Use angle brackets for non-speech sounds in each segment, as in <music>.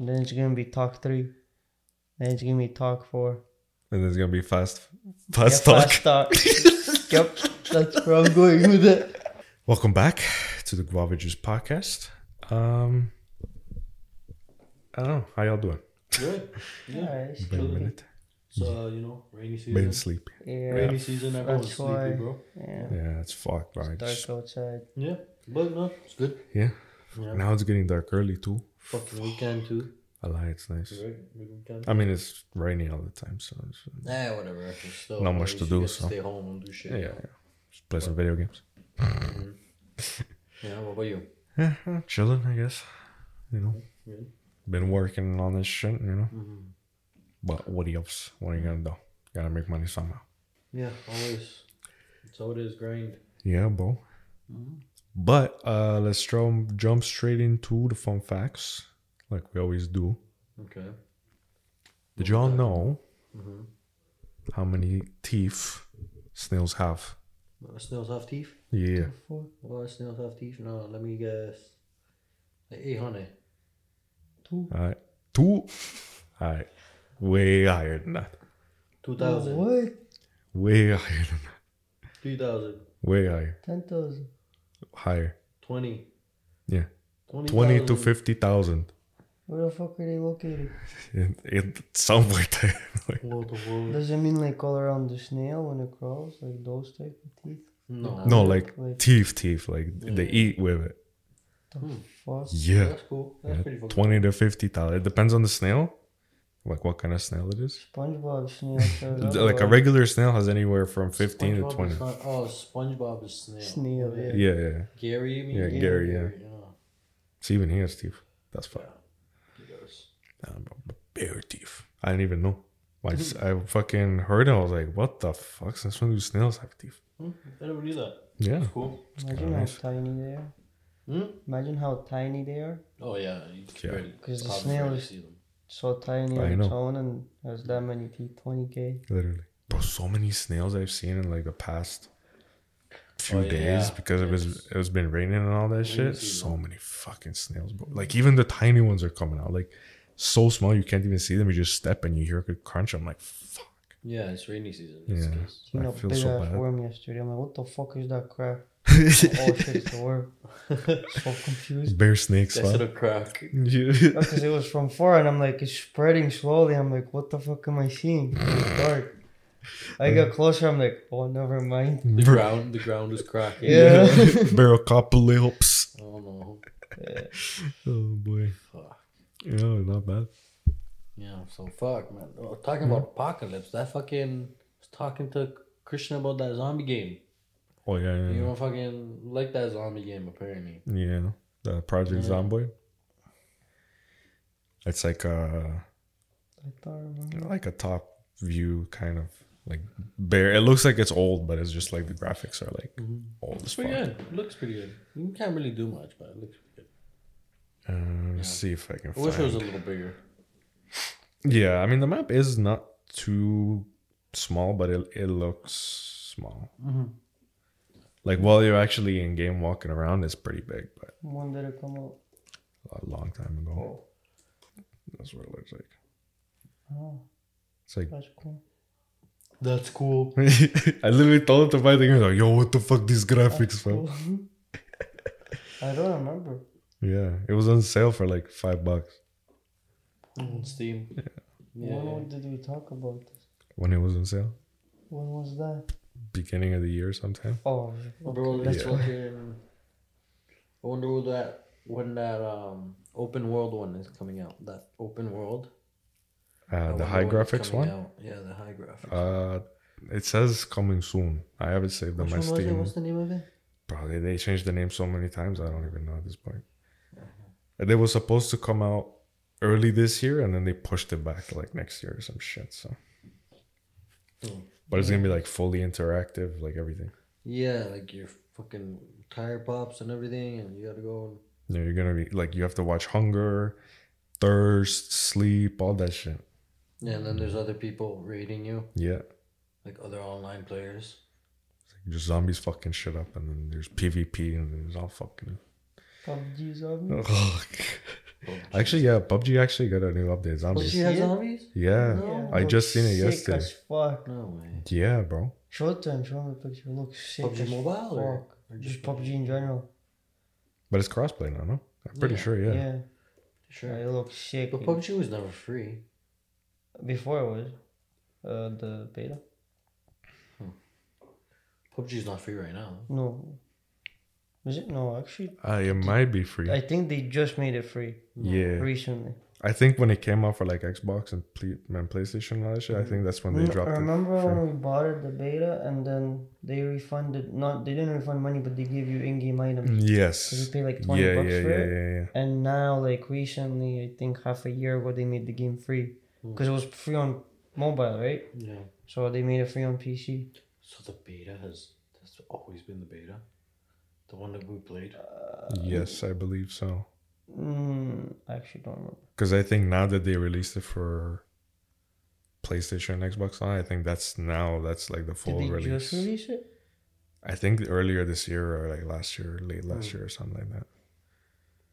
And then it's gonna be talk three. Then it's gonna be talk four. And there's gonna be fast, Yeah, fast talk. Fast talk. <laughs> yep, that's where I'm going with it. Welcome back to the Guava Juice podcast. Um, I don't know how y'all doing. Good. <laughs> Yeah. Alright, it's Been a minute. So uh, you know, rainy season. Been sleepy. Yeah, Rainy season. Everyone's That's sleepy, why- bro. yeah. Yeah, it's fucked, bro. I Dark outside. Yeah, but no, it's good. yeah. Yeah. Now it's getting dark early too. Fucking weekend too. I lie, it's nice. Right? I mean, it's rainy all the time, so it's, Nah, whatever. It's Still, Not much to do, so. Stay home and do shit. yeah, yeah. Just play some video games. Mhm. <laughs> yeah. What about you? Yeah, uh, chilling, I guess. You know, Yeah. been working on this shit, you know. Mhm. But what else? What are you gonna do? Gotta make money somehow. Yeah, always. That's how it is. Grind. Yeah, bro. Mhm. But uh let's jump jump straight into the fun facts, like we always do. Okay. Did y'all know Mm-hmm. how many teeth snails have? snails have teeth. Yeah. Well, snails have teeth. No, let me guess. Like eight hundred. Alright. Two. Alright. Way higher than that. Two thousand. What? Way higher than that. Three thousand. Way higher. Ten thousand. Higher. Twenty. Yeah. 20, Twenty to fifty thousand. Where the fuck are they located? It, it sounds like. <laughs> Like, What the world? Does it mean like all around the snail when it crawls, like those type of teeth? No. no, like Like teeth, teeth. Like they eat with it. the Hmm. fuck? Yeah. That's cool. That's Yeah, pretty Twenty to fifty thousand. It depends on the snail. Like what kind of snail it is. SpongeBob snail. <laughs> Like a regular snail has anywhere from fifteen SpongeBob to twenty. is not- oh, SpongeBob is snail. Snail, yeah. Yeah, yeah. Gary, you mean? Yeah, Gary, yeah. yeah. See, even he has teeth. That's fine. He does. Um, bear teeth. I didn't even know. I, just, I fucking heard it. I was like, what the fuck? Since when do snails have teeth? Hmm, I never knew that. Yeah. That's cool. Imagine kinda how nice. tiny they are. Hmm? Imagine how tiny they are. Oh, yeah. You can Yeah. the snail is- see them. So tiny I on know. its own and has that many teeth. Twenty k. Literally. Bro, so many snails I've seen in like the past few Oh, yeah. days because it was it was been raining and all that shit. So many fucking snails, bro. Like even the tiny ones are coming out. Like so small you can't even see them. You just step and you hear a crunch. I'm like, fuck. Yeah, it's rainy season. It's Yeah. just- Seen I a feel so bad. worm yesterday. I'm like, what the fuck is that crap? Oh shit, it's a worm. so confused. Bear snakes, That's huh? a crack. Yeah. <laughs> Because it was from far, and I'm like, it's spreading slowly. I'm like, what the fuck am I seeing? It's dark. I got closer. I'm like, oh, never mind. The ground, the ground is cracking. Yeah. Barracopolis. Oh no. Yeah. Oh boy. Fuck. Yeah, not bad. Yeah. So fuck, man. Oh, talking about apocalypse. That fucking was talking to Christian about that zombie game. Oh yeah, yeah. You don't fucking like that zombie game apparently. Yeah, the Project Yeah. Zomboid. It's like a I thought about like a top view kind of like bare. It looks like it's old, but it's just like the graphics are like old It's pretty good. It looks pretty good. You can't really do much, but it looks pretty good. Uh, let's see if I can I wish it was a little bigger. Yeah, I mean the map is not too small, but it it looks small. Mm-hmm. Like while you're actually in game walking around, it's pretty big, but When did it come out? a long time ago. Oh, That's what it looks like. oh It's like that's cool. That's cool. <laughs> I literally told him to buy the game. Like, yo, what the fuck? These graphics, fam. Cool. <laughs> I don't remember. Yeah, it was on sale for like five bucks On Steam. Yeah. When did we talk about this? when it was on sale. When was that? Beginning of the year, sometime. Oh, that's Yeah. fucking. I wonder when that when that um open world one is coming out. That open world. Uh, the high graphics one. out. Yeah, the high graphics. Uh, it says coming soon. I have it saved on Which my was it? Steam. What's the name of it? Probably they changed the name so many times. I don't even know at this point. They were supposed to come out early this year, and then they pushed it back like next year or some shit. So, Hmm. But it's gonna be like fully interactive, like everything. Yeah, like your fucking tire pops and everything, and you gotta go. Yeah, you're gonna be like you have to watch hunger, thirst, sleep, all that shit. And, yeah, and then there's other people raiding you, Yeah, like other online players. just zombies fucking shit up, and then there's PvP, and there's all fucking. PUBG zombie. Oh, <laughs> Actually, yeah, PUBG actually got a new update. Zombies. PUBG has Yeah. zombies? Yeah. No. I just seen it Sick yesterday. as fuck. No way. Yeah, bro. Short time, to him. Show him the picture. It looks sick PUBG as Mobile or, fuck. or Just PUBG in general. But it's crossplay now, no? I'm pretty Yeah. sure, yeah. Yeah. Sure. It looks sick. But PUBG was never free. Before it was. Uh, the beta. PUBG is not free right now. No. Is it? No, actually. Uh, it might be free. I think they just made it free yeah. recently. I think when it came out for like Xbox and, Ple- and PlayStation and all that shit, I think that's when they Rem- dropped I it. remember free. when we bought it, the beta, and then they refunded. Not they didn't refund money, but they gave you in-game items. So you Yes. pay like twenty Yeah, bucks yeah, for yeah, it. yeah, yeah. And now, like recently, I think half a year ago, they made the game free because it was free on mobile, right? Yeah. So they made it free on PC. So the beta has that's always been the beta? The one that we played? Yes, I believe so. Mm, I actually don't remember. Because I think now that they released it for PlayStation and Xbox One, I think that's now that's like the Did full they release. just release it? I think earlier this year or like last year, late last Hmm. year or something like that.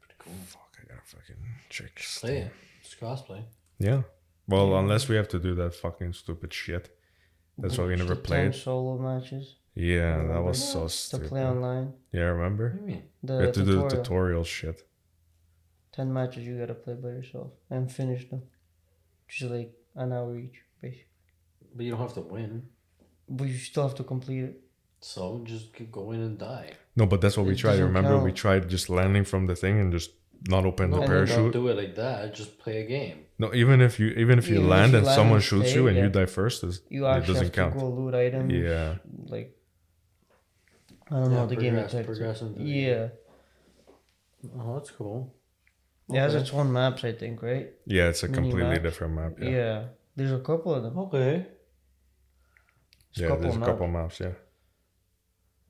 Pretty cool. Fuck, I gotta fucking check. Play it. It's crossplay. Yeah. Well, Yeah. unless we have to do that fucking stupid shit. That's why we never The played. solo matches Yeah, that was so to stupid. play online. Yeah, What remember? do you mean? The We have to do tutorial. the tutorial shit. 10 matches you gotta play by yourself and finish them. Which is like an hour each, basically. But you don't have to win. But you still have to complete it. So just keep going and die. No, but that's what we tried. doesn't Remember, we tried just landing from the thing and just not open the No, And don't parachute. do it like that. Just play a game. No, even if you even if you Even if land you and land someone and shoots stay, you and you die first, is You it doesn't have count. to go loot items. Yeah. Like, I don't know the game progress- exactly. progress Yeah. Oh, that's cool. It has its own maps, I think, right? Yeah, it's a Mini completely map. different map. Yeah. Yeah, There's a couple of them. Okay. There's yeah. there's a maps, couple maps. Yeah,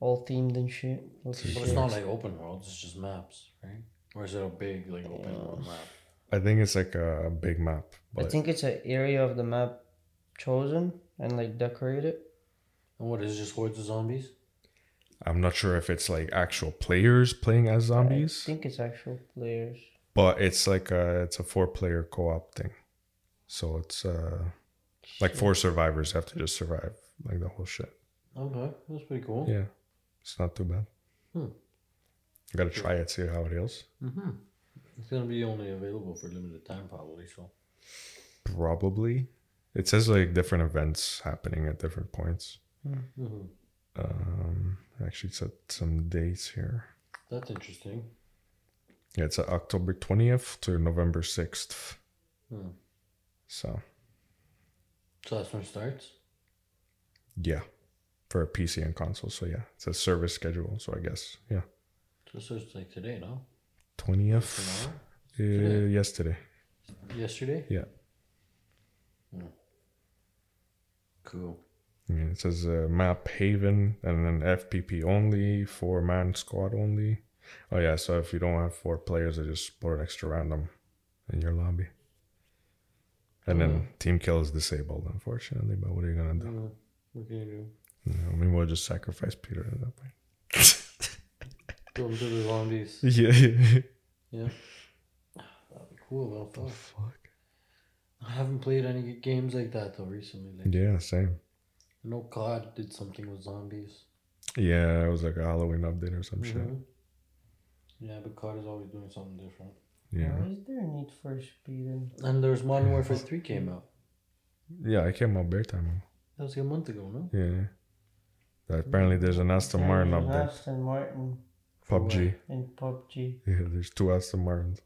All themed and shit. Looks But it's not like open world. It's just maps, right? Or is it a big like open world map? I think it's like a big map. I think it's an area of the map chosen and like decorated. And what is it, just hordes of zombies? I'm not sure if it's like actual players playing as zombies, I think it's actual players. but it's like a it's a four player co op thing. So it's uh like four survivors have to just survive like the whole shit. Okay, that's pretty cool. Yeah, it's not too bad. Hmm. Gotta try it, see how it is. Mm-hmm. It's gonna be only available for limited time, probably. So. Probably. It says like different events happening at different points. Mm-hmm. Um, actually, at some dates here. That's interesting. Yeah, it's October 20th to November 6th. Hmm. So, So that's when it starts. yeah, for a PC and console. So, yeah, it's a service schedule. So, I guess, yeah. So it starts like today, no? 20th. Tomorrow? Uh, Today. yesterday. Yesterday? Yeah. Cool. Yeah, it says uh, map Haven and then FPP only, four man squad only. Oh, yeah, so if you don't have four players, they just put an extra random in your lobby. And then team kill is disabled, unfortunately, but what are you going to do? Uh, what can you do? Yeah, I mean, we'll just sacrifice Peter at that point. Go to the zombies. yeah, <laughs> yeah. Yeah. That'd be cool though. The Fuck. fuck? I haven't played any games like that though recently. Like, Yeah, same. I know COD did something with zombies. Yeah, it was like a Halloween update or some shit. Mhm. Yeah, but COD is always doing something different. Yeah. Why is there a need for speed in? And there's Modern Warfare 3 came out. Yeah, I came out bear time. That was like a month ago, no? Yeah. That apparently there's an Aston Martin There's update. Aston Martin For PUBG. in PUBG. Yeah, there's two Aston Martins.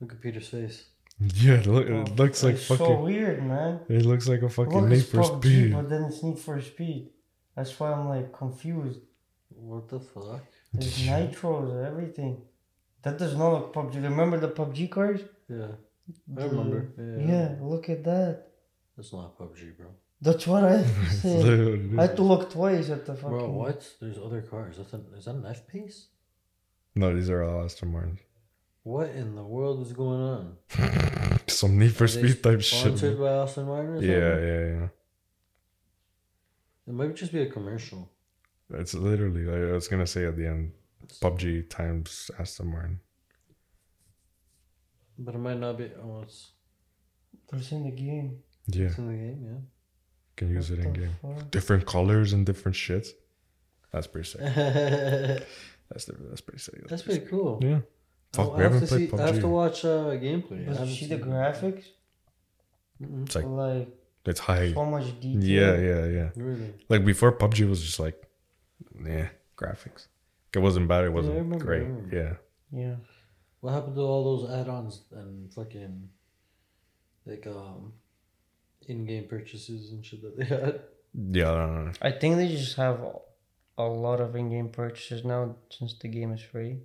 Look at Peter's face. Yeah, it, look, it oh, looks like it's fucking. so weird, man. It looks like a fucking Look, Need for PUBG, Speed. but then it's Need for Speed. That's why I'm like confused. What the fuck? There's nitros everything. That does not look PUBG. Remember the PUBG cars? Yeah, I The- remember. Yeah, Yeah. look at that. That's not PUBG, bro. That's what I It's <laughs> said. I had to look twice at the fucking. Bro, what? There's other cars. That's an, is that an F pace? No, these are all Aston Martins. What in the world is going on? <laughs> Some Need for Are Speed type shit. Sponsored by Aston Martin or Yeah, something? yeah, yeah. It might just be a commercial. It's literally, like, I was gonna say at the end, PUBG times Aston Martin. But it might not be. Oh, it's, But it's in the game. Yeah, it's in the game, yeah. can use it in game. fuck? Different colors and different shits. That's pretty sick. <laughs> That's That's the, that's pretty sick. That's pretty cool. Yeah. I'll- Fuck, I'll we have haven't to played see- I have to watch uh, gameplay. I But you haven't see the seen- graphics? Mm-mm. It's like Like, it's high. so much detail. Yeah, yeah, yeah. Really? Like before, PUBG was just like, yeah, graphics. It wasn't bad. It wasn't remember, I great. remember. Yeah. Yeah. What happened to all those add-ons and fucking like um in-game purchases and shit that they had? Yeah, I don't know. I think they just have a lot of in-game purchases now since the game is free.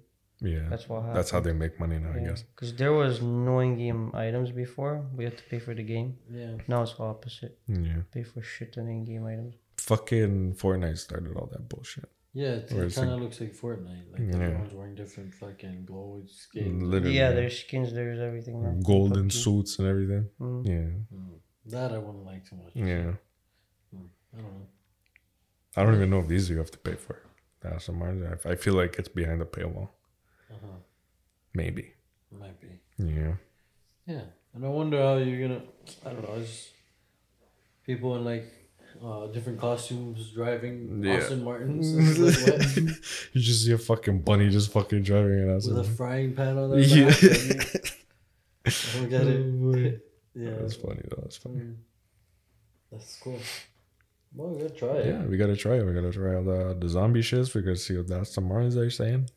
Yeah. That's what happened. That's how they make money now, I guess. Because there was no in-game items before. We had to pay for the game. Yeah. Now it's the opposite. Yeah. Pay for shit ton in-game items. Fucking Fortnite started all that bullshit. Yeah, it, Or kind of looks like Fortnite. Like Yeah. everyone's wearing different fucking glow skins. Literally. yeah, there's skins, there's everything. now. golden PUBG. suits and everything. Mm. Yeah. Mm. That I wouldn't like too much. Yeah. I don't know. I don't even know if these you have to pay for. That's some I I feel like it's behind the paywall. Uh-huh. Maybe. Might be. Yeah. Yeah, and I wonder how you're gonna. I don't know. It's people in like uh, different costumes driving Yeah. Aston Martins and <laughs> stuff like you just see a fucking bunny just fucking driving it with a frying pan on their Yeah. back. I <laughs> don't get it. <laughs> Yeah, That's funny though. That's funny. Mm. That's cool. Well, we gotta try it. Yeah, we gotta try it. We gotta try all the the zombie shits. We gotta see what that's the Martins are saying.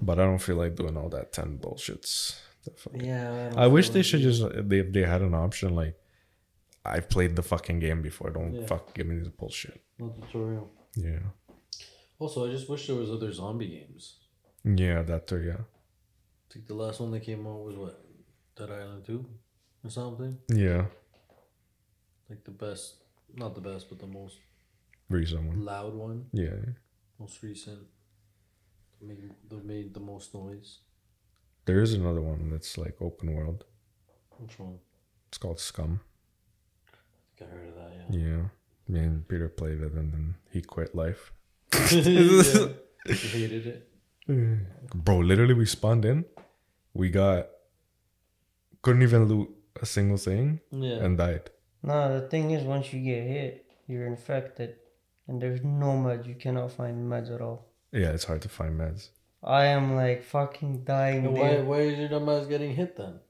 But I don't feel like doing all that ten bullshits. Yeah. don't I wish they should just they they had an option like I've played the fucking game before. Don't Yeah. fuck give me this bullshit. No tutorial. Yeah. Also, I just wish there was other zombie games. Yeah, that too, yeah. I think the last one that came out was what Dead Island Two, or something. Yeah. Like the best, not the best, but the most Recent one. loud one. Yeah. most recent made, that made the most noise. There is another one that's like open world. Which one? It's called Scum. I think I heard of that, yeah. Yeah. Me and Peter played it and then he quit life. <laughs> yeah. He hated it. <laughs> Bro, literally we spawned in. We got couldn't even loot a single thing Yeah. and died. No, the thing is, once you get hit, you're infected, and there's no meds. You cannot find meds at all. Yeah, it's hard to find meds. I am like fucking dying. Why, why is your dumbass getting hit then?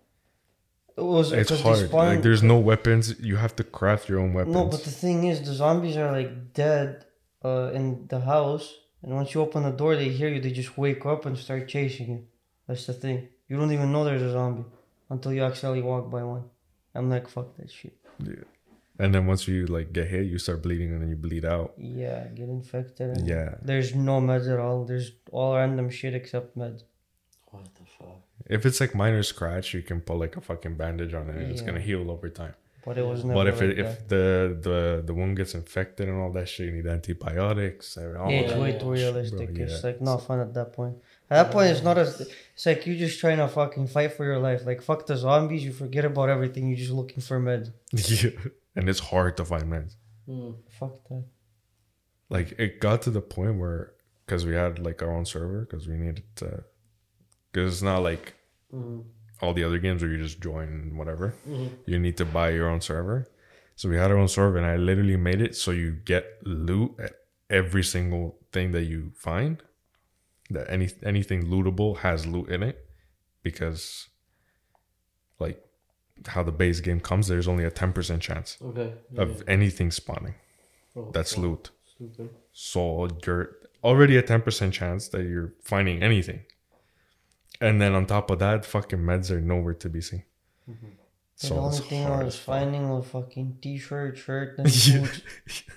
It was It's 'cause they hard. Like there's no weapons. You have to craft your own weapons. No, but the thing is, the zombies are like dead uh, in the house, and once you open the door, they hear you. They just wake up and start chasing you. That's the thing. You don't even know there's a zombie until you accidentally walk by one. I'm like, fuck that shit. Yeah. And then once you like get hit, you start bleeding and then you bleed out. Yeah, get infected. And Yeah. There's no meds at all. There's all random shit except meds. What the fuck? If it's like minor scratch, you can put like a fucking bandage on it and it's gonna heal over time. But it was never. But if like it, if the, the the wound gets infected and all that shit, you need antibiotics. yeah, it's way too realistic. Bro, It's like not fun at that point. At that point, it's not as. It's like you're just trying to fucking fight for your life. Like fuck the zombies. You forget about everything. You're just looking for meds. yeah. <laughs> And it's hard to find meds. Hmm. Fuck that. Like it got to the point where because we had like our own server because we needed to because it's not like Mhm. all the other games where you just join and whatever. Mhm. You need to buy your own server. So we had our own server, and I literally made it so you get loot at every single thing that you find. That any anything lootable has loot in it, because like how the base game comes, there's only a ten percent chance Okay. of yeah. anything spawning. Oh, That's fuck. loot. Stupid. So you're already a ten percent chance that you're finding anything, and then on top of that, fucking meds are nowhere to be seen. Mhm. the only it's thing I was finding was fucking t-shirt, shirt, <laughs> and boots.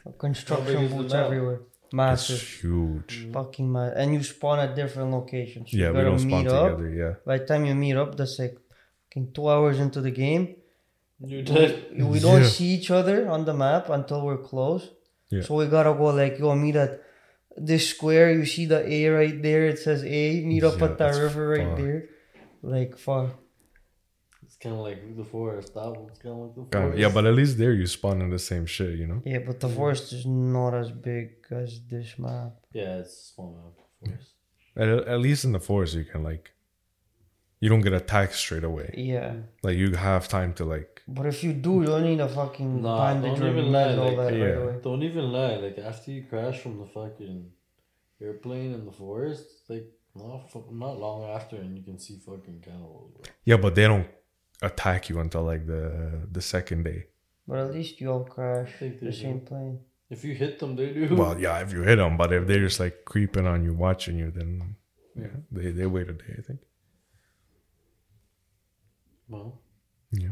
How Construction boots everywhere. It's Massive. huge. Mm. Fucking mad. And you spawn at different locations. So Yeah, we don't spawn meet up. together. Yeah. By the time you meet up, that's like fucking two hours into the game. You're dead. We, we don't Yeah. see each other on the map until we're close. Yeah. So we gotta go like, yo, meet at this square. You see the A right there. It says A. Meet up Yeah, at that that's river right fuck. there. Like, fuck. It's kind of like the forest. That one's kind of like the forest. of- yeah, but at least there you spawn in the same shit, you know. Yeah, but the forest is not as big as this map. yeah, it's a small map. Forest. At, at least in the forest you can like you don't get attacked straight away. Yeah. Like you have time to like But if you do, you don't need a fucking Nah, bandage don't or even med all like, that right yeah. away. Don't even lie. Like after you crash from the fucking airplane in the forest, like not not long after, and you can see fucking cannibals. Bro. yeah, but they don't attack you until like the the second day. But at least you all crash the they same plane. If you hit them, they do. Well, yeah, if you hit them, but if they're just like creeping on you, watching you, then yeah, they they wait a day. I think. Well, Yeah,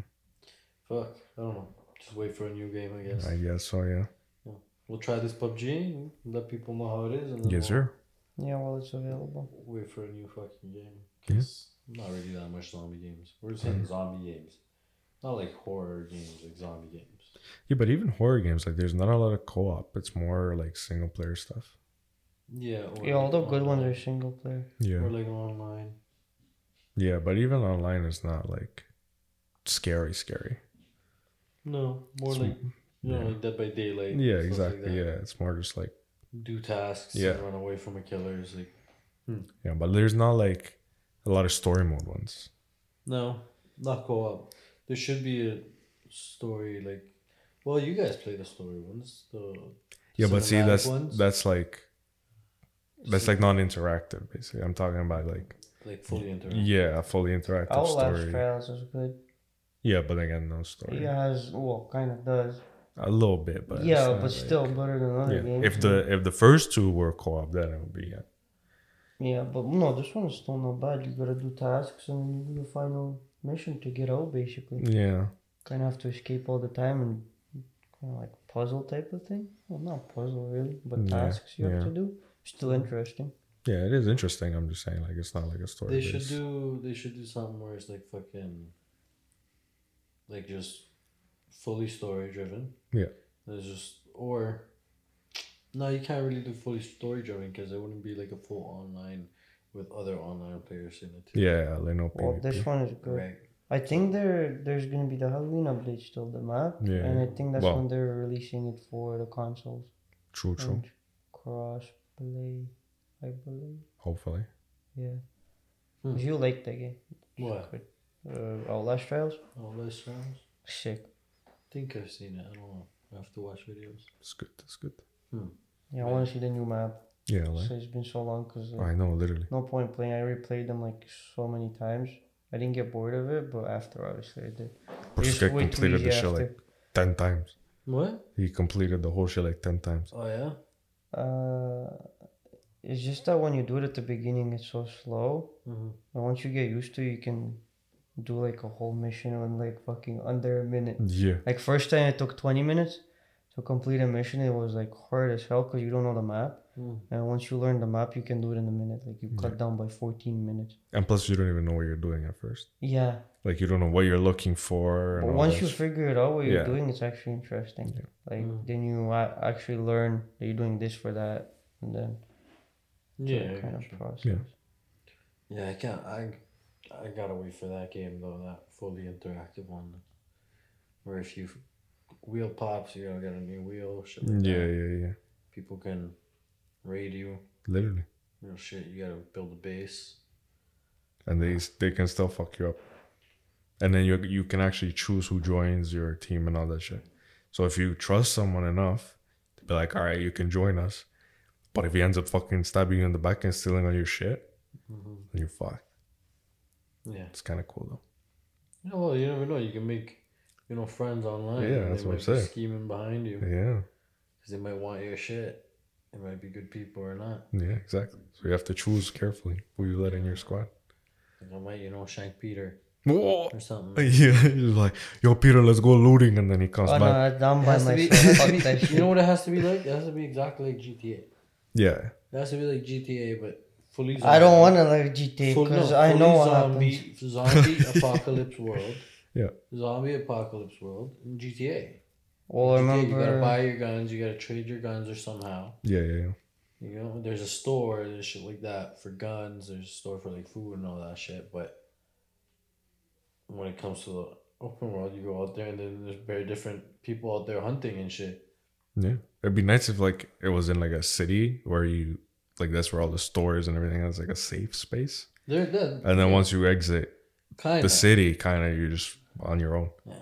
fuck. I don't know. Just wait for a new game, I guess. I guess so. Yeah. Yeah. We'll try this PUBG and let people know how it is. And then Yes, we'll sir. Yeah, well, it's available. Wait for a new fucking game. Cause not really that much zombie games. We're saying hmm. zombie games, not like horror games, like zombie games. Yeah, but even horror games, like there's not a lot of co-op. It's more like single player stuff. Yeah. Yeah, all the like good ones are single player. Yeah. Or like online. Yeah, but even online is not like scary, scary. No, more It's- like you know, yeah. like Dead by Daylight. Yeah, stuff like exactly. yeah, it's more just like Do tasks. Yeah. And run away from a killer. It's like hmm. yeah, but there's not like a lot of story mode ones. no, not co-op. There should be a story like. Well, you guys play the story ones. The Yeah, but see, that's ones? that's like that's like non-interactive. Basically, I'm talking about like like fully interactive. yeah, a fully interactive Outlast story. Trials is good. Yeah, but again, no story. It has, well, kind of does. A little bit, but yeah, but like- still better than other Yeah. games. If the if the first two were co-op, then it would be yeah. Yeah, but no, this one is still not bad. You gotta do tasks and you do the final mission to get out, basically. Yeah. Kind of have to escape all the time and kind of like puzzle type of thing. Well, not puzzle really, but Yeah, tasks you have to do. Still interesting. Yeah, it is interesting. I'm just saying, like, it's not like a story. They should do. They should do something where it's like fucking. Like just, fully story driven. Yeah. There's just or. No, you can't really do fully story driven because it wouldn't be like a full online with other online players in it. Too. Yeah, like no Well, PvP. this one is good. Right. I think there there's gonna be the Halloween update still, the map. Yeah. And I think that's Well- when they're releasing it for the consoles. True, true. And cross play, I believe. Hopefully. Yeah. Hmm. 'Cause You like that game. What? Good. Uh, Outlast Trials? Oh, those sounds. Sick. I think I've seen it. I don't know. I have to watch videos. It's good. It's good. Yeah, I want to see the new map. Yeah, like So it's been so long because I know, literally. no point playing. I replayed them like so many times. I didn't get bored of it, but after obviously I did. This It's guy way too completed the show like ten times. What? He completed the whole shit like ten times. Oh yeah. Uh, it's just that when you do it at the beginning, it's so slow. Mm-hmm. And once you get used to it, you can do like a whole mission in like fucking under a minute. Yeah. Like first time it took 20 minutes to complete a mission. It was like hard as hell because you don't know the map. Mm. And once you learn the map, you can do it in a minute. Like you cut Yeah. down by 14 minutes. And plus, you don't even know what you're doing at first. Yeah. Like you don't know what you're looking for. But once you figure it out what you're Yeah. doing, it's actually interesting. Yeah. Like Mm. then you actually learn that you're doing this for that, and then it's Yeah. kind of process. Yeah. Yeah, I can't. I I gotta wait for that game though. That fully interactive one, where if you wheel pops, you gotta get a new wheel. Shit like Yeah, that. yeah, yeah. People can raid you. Literally. Real shit. You gotta build a base. and they they can still fuck you up. And then you you can actually choose who joins your team and all that shit. So if you trust someone enough to be like, all right, you can join us, but if he ends up fucking stabbing you in the back and stealing all your shit, Mm-hmm. then you're fucked. Yeah. It's kind of cool though. Yeah, well, you never know. You can make, you know, friends online. Yeah, that's they what might I'm be saying. Scheming behind you Yeah, because they might want your shit. It might be good people or not. yeah, exactly. So you have to choose carefully who you let in your squad. Like I might, you know, shank Peter Whoa. or something. <laughs> Yeah, he's like, yo, Peter, let's go looting, and then he comes Oh back. that's down It by has be, myself. it has Fuck to be- <laughs> you know what it has to be like? It has to be exactly like GTA. Yeah, It has to be like GTA, but fully. Zombie. I don't want to like GTA Full- because no, I fully know what zombie, happens. zombie apocalypse world. Yeah. Zombie apocalypse world in GTA. Well, I GTA, you gotta buy your guns. You gotta trade your guns or somehow. yeah, yeah, yeah. You know, there's a store, there's shit like that for guns. There's a store for like food and all that shit. But when it comes to the open world, you go out there and then there's very different people out there hunting and shit. Yeah, it'd be nice if like it was in like a city where you like that's where all the stores and everything has like a safe space. They're dead. And then once you exit, Kind the city kind of you're just on your own. Yeah.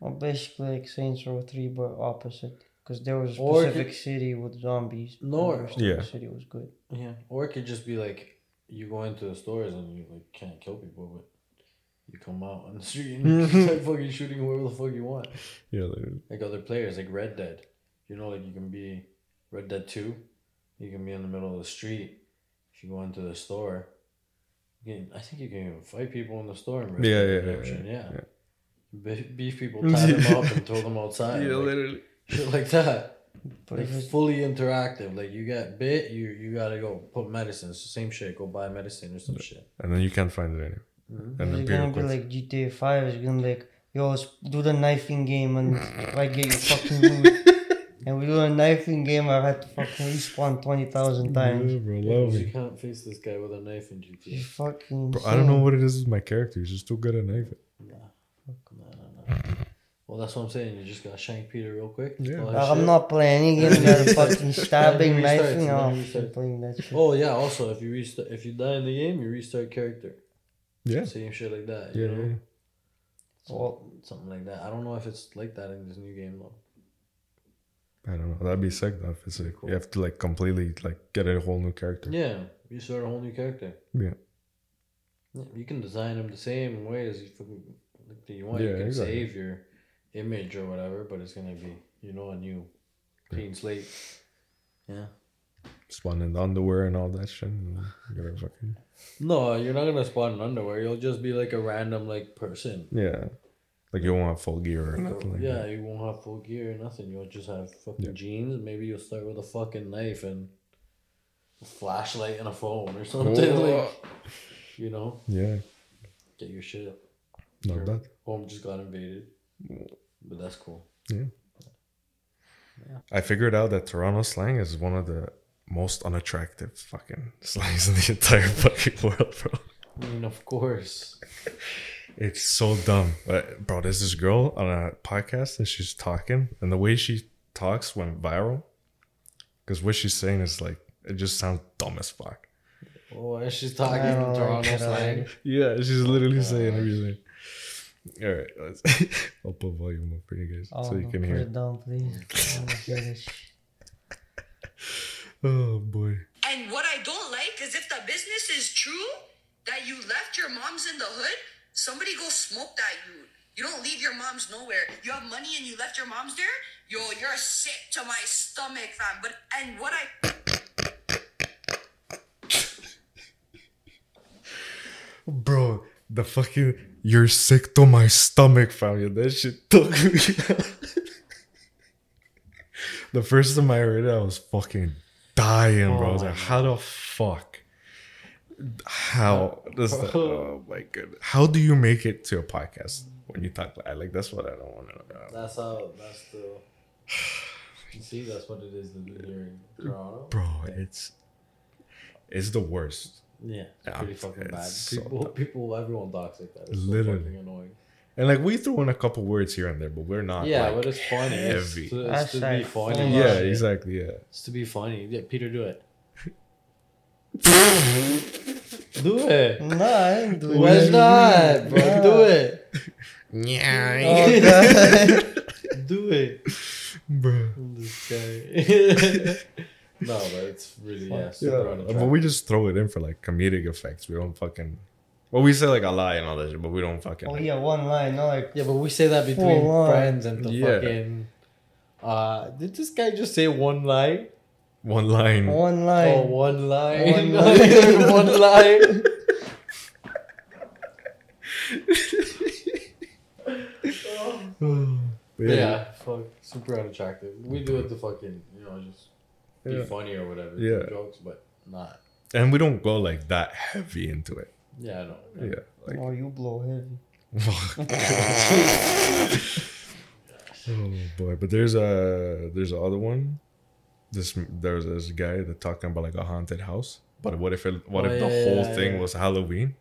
Well, basically like Saints Row 3, but opposite. Because there was a Or it specific city with zombies. No, and the rest of yeah. The city was good. Yeah. Or it could just be like you go into the stores and you like can't kill people, but you come out on the street and you <laughs> start fucking shooting whoever the fuck you want. Yeah, like, Like other players, like Red Dead. You know, like you can be Red Dead Two. You can be in the middle of the street. If you go into the store, you can, I think you can even fight people in the store. In Red Yeah, Dead yeah, Redemption, yeah, yeah. yeah. Be- Beef people, <laughs> tie them up and throw them outside. like, literally. shit like that. But Like it's, fully interactive. Like you get bit, you you gotta go put medicine. It's the same shit. Go buy medicine or some shit. And then you can't find it anywhere. Mhm. And it's Peter gonna be quits. like GTA 5. It's gonna be like, yo, let's do the knifing game and <laughs> if I get you fucking loot. and we do a knifing game, I've had to fucking respawn 20,000 times. Yeah, bro, Yeah, love 'cause you can't face this guy with a knife in It's GTA. fucking. Bro, I don't know what it is with my character. He's just too good at knifing. Nah. Well, that's what I'm saying. You just gotta shank Peter real quick. Yeah. All Like, I'm shit. not playing any game that <laughs> are fucking stabbing, Then he restarts, knifing. and Oh, he I'm restarts. playing that shit. Oh yeah. Also, if you restart, if you die in the game, you restart character. Yeah. Same shit like that. Yeah, You know? yeah. Well, Something like that. I don't know if it's like that in this new game though. I don't know. That'd be sick though. If it's like, Cool. you have to like completely like get a whole new character. Yeah, you start a whole new character. Yeah. Yeah, You can design him the same way as you fucking like that you want. Yeah, you can exactly. save your image or whatever, but it's gonna be you know a new clean slate. Yeah. Spawn in the underwear and all that shit. You gotta fucking No, you're not gonna spawn in underwear. You'll just be like a random like person. yeah. Like you won't have full gear or nothing like yeah, that. you won't have full gear or nothing. You'll just have fucking Yeah. jeans. Maybe you'll start with a fucking knife and a flashlight and a phone or <laughs> something. Like, you know, Yeah. get your shit. Not Your bad. Home just got invaded. But that's cool. Yeah. yeah. I figured out that Toronto slang is one of the most unattractive fucking <laughs> slangs in the entire <laughs> fucking world, bro. I mean, of course. <laughs> It's so dumb. But, bro, there's this girl on a podcast and she's talking, and the way she talks went viral. Because what she's saying is like, it just sounds dumb as fuck. Oh, and she's talking in Toronto slang. Yeah, she's literally Oh, saying everything. All right, let's, <laughs> I'll put volume up for you guys Oh, so you no, can put hear. it down, please. I wanna hear this shit. Oh boy. And what I don't like is if the business is true that you left your moms in the hood, somebody go smoke that you. You don't leave your moms nowhere. You have money and you left your moms there. Yo, you're sick to my stomach, fam. But and what I Bro, the fucking you're sick to my stomach, fam. Yeah, That shit took me <laughs> out. The first time I heard it, I was fucking dying, bro. I was Oh like, how the fuck? How does that? <laughs> Oh my god! How do you make it to a podcast when you talk like like that's what I don't want to know. That's how. That's the. <sighs> See, that's what it is to do here in Toronto. Bro, it's it's the worst. Yeah, it's Yeah, pretty fucking bad. it's so People, people, everyone talks like that. It's Literally. so fucking annoying. And like we threw in a couple words here and there, but we're not. Yeah, like, but it's funny. Heavy. It's to, ah, it's to be like funny. full yeah, exactly. Yeah. It's to be funny. Yeah, Peter, do it. <laughs> do it. No, I didn't do Why it. not, bro? Yeah. Do it. Yeah. Oh, God. Do it. Bro. This guy. No, but it's really yeah, super Yeah, unattractive. but we just throw it in for like comedic effects. We don't fucking. Well, we say like a lie and all that shit, but we don't fucking. oh, like- yeah, one line. No, like, Yeah, but we say that between friends and the Yeah. fucking. Uh, did this guy just say one lie? One line. one line. Oh, one line. One Not <laughs> line. <laughs> one line. <laughs> <sighs> But yeah. fuck, super unattractive. We do it to fucking, you know, just be Yeah. funny or whatever. Yeah. jokes, but not. And we don't go like that heavy into it. Yeah, I know. Yeah. Like, oh, you blow heavy. <laughs> oh boy, but there's a there's a other one. This there's this guy that talking about like a haunted house. But what if it what Oh, if the yeah, whole yeah, thing yeah. was Halloween?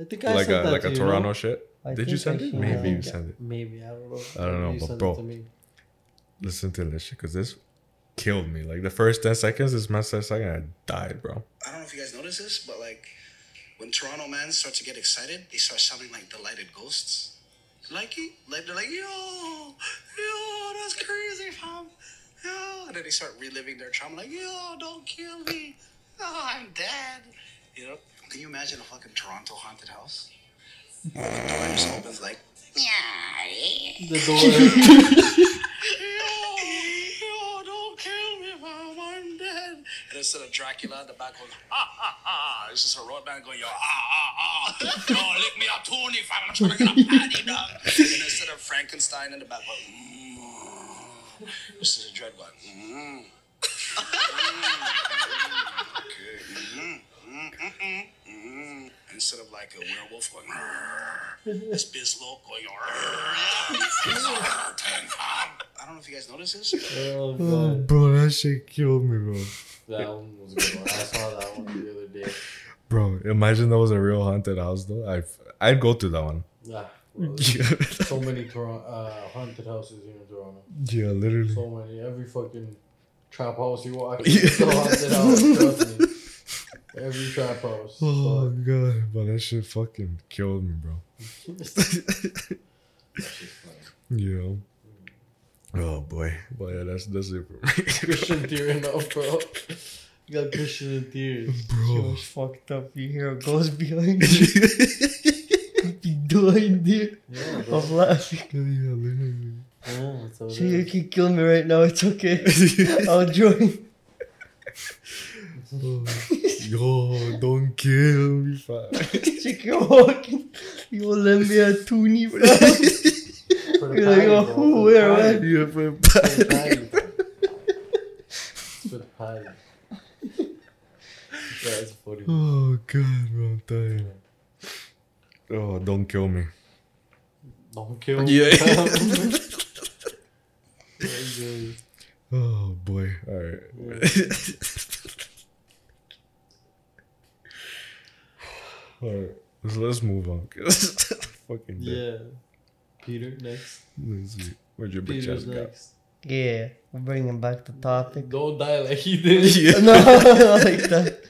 I think I like sent a that like to a you, Toronto no? shit. I Did you send it? Maybe you sent it. Maybe I don't know. I don't know, You but bro. to me. Listen to this shit because this killed me. Like the first ten seconds, this man said second, I died, bro. I don't know if you guys notice this, but like when Toronto man starts to get excited, they start sounding like delighted ghosts. Like, like they're like, yo, yo, that's crazy, fam. Yo, and then they start reliving their trauma, like, yo, don't kill me. Oh, I'm dead. You know? Can you imagine a fucking Toronto haunted house? The door just opens like, <laughs> The door. <laughs> instead of Dracula in the back going, ah, ah, ah, it's just a road man going, yo, ah, ah, ah, yo, lick me up, Tony, fam, I'm trying to get a patty, dog. And instead of Frankenstein in the back going, mm, this is a dread one. mm. Mm, okay, mm, mm, mm, mm, mm. Instead of like a werewolf going, this bitch low going. <laughs> I don't know if you guys noticed this. oh, Oh, bro, that shit killed me, bro. That one was a good one. I saw that one the other day. Bro, imagine that was a real haunted house, though. I I'd go to that one. Yeah. yeah, <laughs> so many Toronto, uh, haunted houses here in Toronto. Yeah, literally. So many. Every fucking trap house you walk Yeah. into, a <laughs> haunted house. Trust me. Every trap house. Oh Fuck. god, but that shit fucking killed me, bro. <laughs> That's just funny. Yeah. Oh boy, but yeah, that's that's it for me, <laughs> Christian tearing <laughs> up, bro. You got Christian in tears. It bro. was fucked up. You hear a ghost behind <laughs> you. you dying there Yeah, bro. of laughing. yeah, literally. Yeah, that's how it So you can kill me right now. It's okay. I'll join. Oh, yo, don't kill me, fam. Check your walking. You will lend me a toonie, bro. For the You're like, oh, who, where, patty. when? Yeah, for For the patty. It's for the patty. Yeah, funny. Oh god, bro, I'm dying. Oh, don't kill me. Don't kill me. Yeah, <laughs> <laughs> Oh boy. All right. <laughs> All right. Let's, let's move on. fucking dead. yeah. Peter, next. Let's. Where'd your bitch Peter's ass go? next. Yeah, we're bringing back the topic. Don't die like he did. Yeah. <laughs> no, <laughs> <laughs> like that.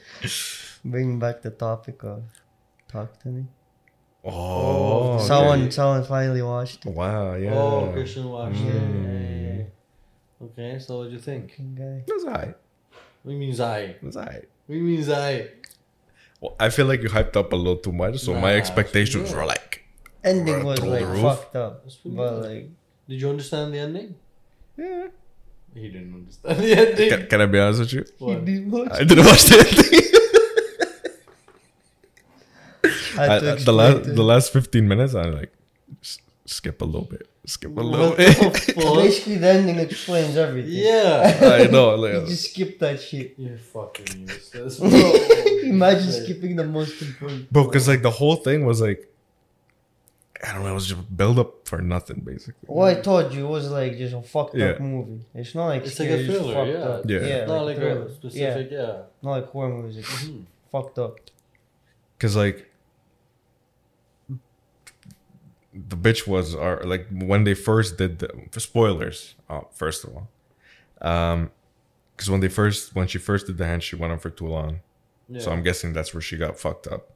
Bringing back the topic of talk to me. Oh. okay. Someone, someone finally watched it. Wow. Yeah. Oh, Christian watched it. Mm. Yeah, yeah, yeah. Okay, so what'd you think? Fucking guy. That's alright. What do you mean Zai? That's alright. What do mean Zai? Well, I feel like you hyped up a little too much, so my expectations sure. were like, Ending Right was through the like roof. fucked up, but good. like Did you understand the ending? yeah. He didn't understand the ending. Can, can I be honest with you? he What? didn't watch. I didn't watch the ending. <laughs> I had to I- the explain last to the last fifteen minutes, I like s- skip a little bit, skip a little What bit. the fuck? <laughs> Basically, the ending explains everything. Yeah. I know, <laughs> you just skip that shit. You're fucking useless. Imagine skipping the most important. bro, because like the whole thing was like, I don't know, it was just build up for nothing basically. Well, I told you it was like just a fucked Yeah. up movie. It's not like It's like a scary, thriller, fucked yeah. Up. Yeah. yeah, not like thriller. a specific, yeah. Yeah, not like horror movies. It's just Mhm. fucked up. Because like the bitch was are like when they first did the for spoilers. Uh, first of all, um, because when they first when she first did the hand, she went on for too long. yeah. So I'm guessing that's where she got fucked up.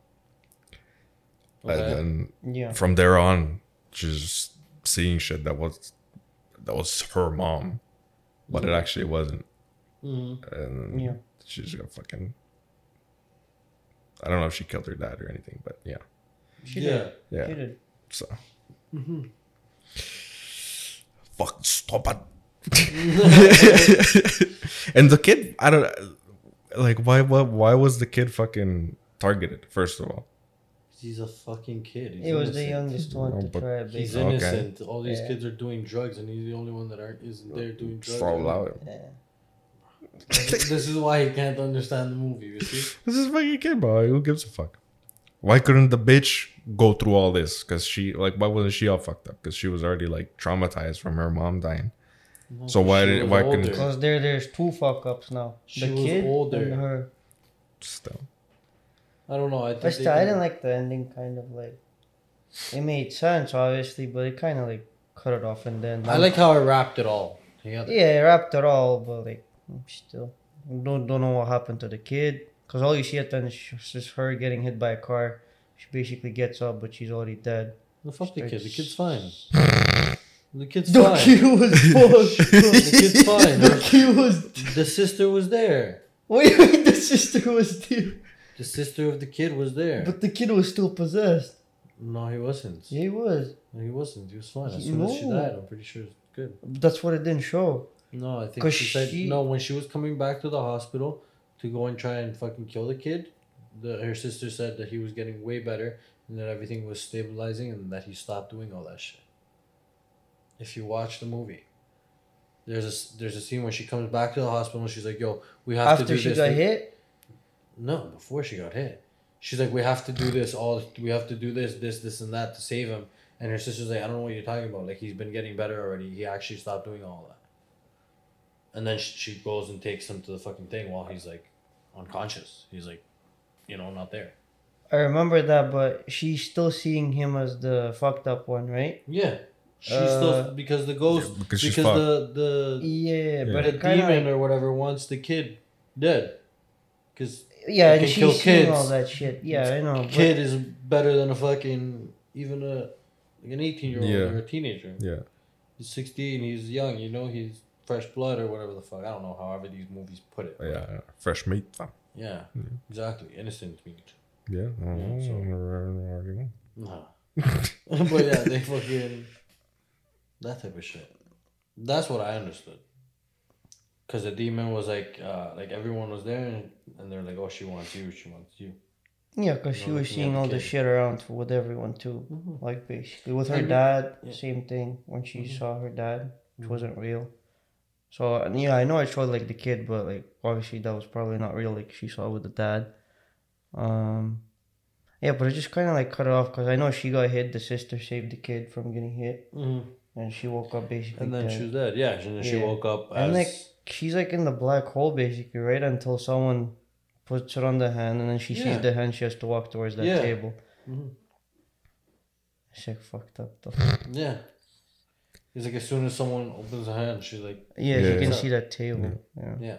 Okay. And then Yeah. from there on, she's just seeing shit that was that was her mom, but it actually wasn't. Mhm. And Yeah. she just got fucking. I don't know if she killed her dad or anything, but yeah, She yeah. did. yeah. She did. So Mm-hmm. fuck, stop it. <laughs> <laughs> and the kid, I don't like why. Why? Why was the kid fucking targeted? First of all, He's a fucking kid. He's It was the youngest one No, to try it. He's basically. Okay. innocent. All these Yeah. kids are doing drugs, and he's the only one that aren't isn't there doing drugs. just all allow it. Yeah. this is why he can't understand the movie. You see? <laughs> This is fucking kid, bro. Who gives a fuck? Why couldn't the bitch go through all this? Cause she like, why wasn't she all fucked up? Cause she was already like traumatized from her mom dying. So why She did- was why older. couldn't- Because there, there's two fuck ups now. She the was kid older. and her. Still, I don't know. I they still, I didn't like the ending. Kind of like, it made sense obviously, but it kind of like cut it off and then. I like how I wrapped it all together. Yeah, it wrapped it all, but like, still, don't don't know what happened to the kid. Because all you see at the end is just her getting hit by a car. She basically gets up, but she's already dead. The fuck the kid. The kid's fine. The kid's The fine. kid was <laughs> fucked. The kid's fine. The kid was. The sister was there. What do you mean the sister was there? The sister of the kid was there. But the kid was still possessed. no, he wasn't. Yeah, he was. No, he wasn't. He was fine. As soon as she died, I'm pretty sure it's good. That's what it didn't show. No, I think she, said no when she was coming back to the hospital to go and try and fucking kill the kid. The her sister said that he was getting way better and that everything was stabilizing and that he stopped doing all that shit. If you watch the movie, there's a there's a scene where she comes back to the hospital and she's like, "Yo, we have to do this." After she got hit, No, before she got hit. She's like, we have to do this all. We have to do this, this, this, and that to save him. And her sister's like, I don't know what you're talking about. Like he's been getting better already. He actually stopped doing all that. And then she, she goes and takes him to the fucking thing while he's like unconscious. He's like, you know, not there. I remember that, but she's still seeing him as the fucked up one, right? Yeah, she's Uh, still because the ghost Yeah, because because, the the Yeah, but the demon of or whatever wants the kid dead. Because yeah, it and can kill she's seeing kids. all that shit. Yeah, I know. but- kid is better than a fucking even a like an eighteen year old Yeah. or a teenager. Yeah. He's sixteen. He's young. You know, he's fresh blood or whatever the fuck. I don't know. However, these movies put it. Yeah. Fresh meat. fam. Yeah. Exactly. Innocent meat. Yeah. I don't Yeah, so- know. Nah. <laughs> <laughs> but yeah, they fucking that type of shit. That's what I understood. Cause the demon was like, uh, like everyone was there, and, and they're like, "Oh, she wants you. She wants you." Yeah, because she No, was looking seeing all the the kid. shit around with everyone too. Like basically with her And- dad, yeah. same thing when she Mhm. saw her dad, which Mhm. wasn't real. So and yeah, I know I showed like the kid, but like obviously that was probably not real. Like she saw with the dad. Um, yeah, but it just kind of like cut it off because I know she got hit. The sister saved the kid from getting hit, Mm-hmm. and she woke up basically. And then dead. she was dead. Yeah, and then she woke up as And like she's like in the black hole basically, right? Until someone puts her on the hand, and then she Yeah. sees the hand. She has to walk towards that Yeah. table. Mhm. Shit fucked up though. yeah. He's like, as soon as someone opens a hand, she's like, Yeah, Yeah. you can see that table. Yeah. yeah,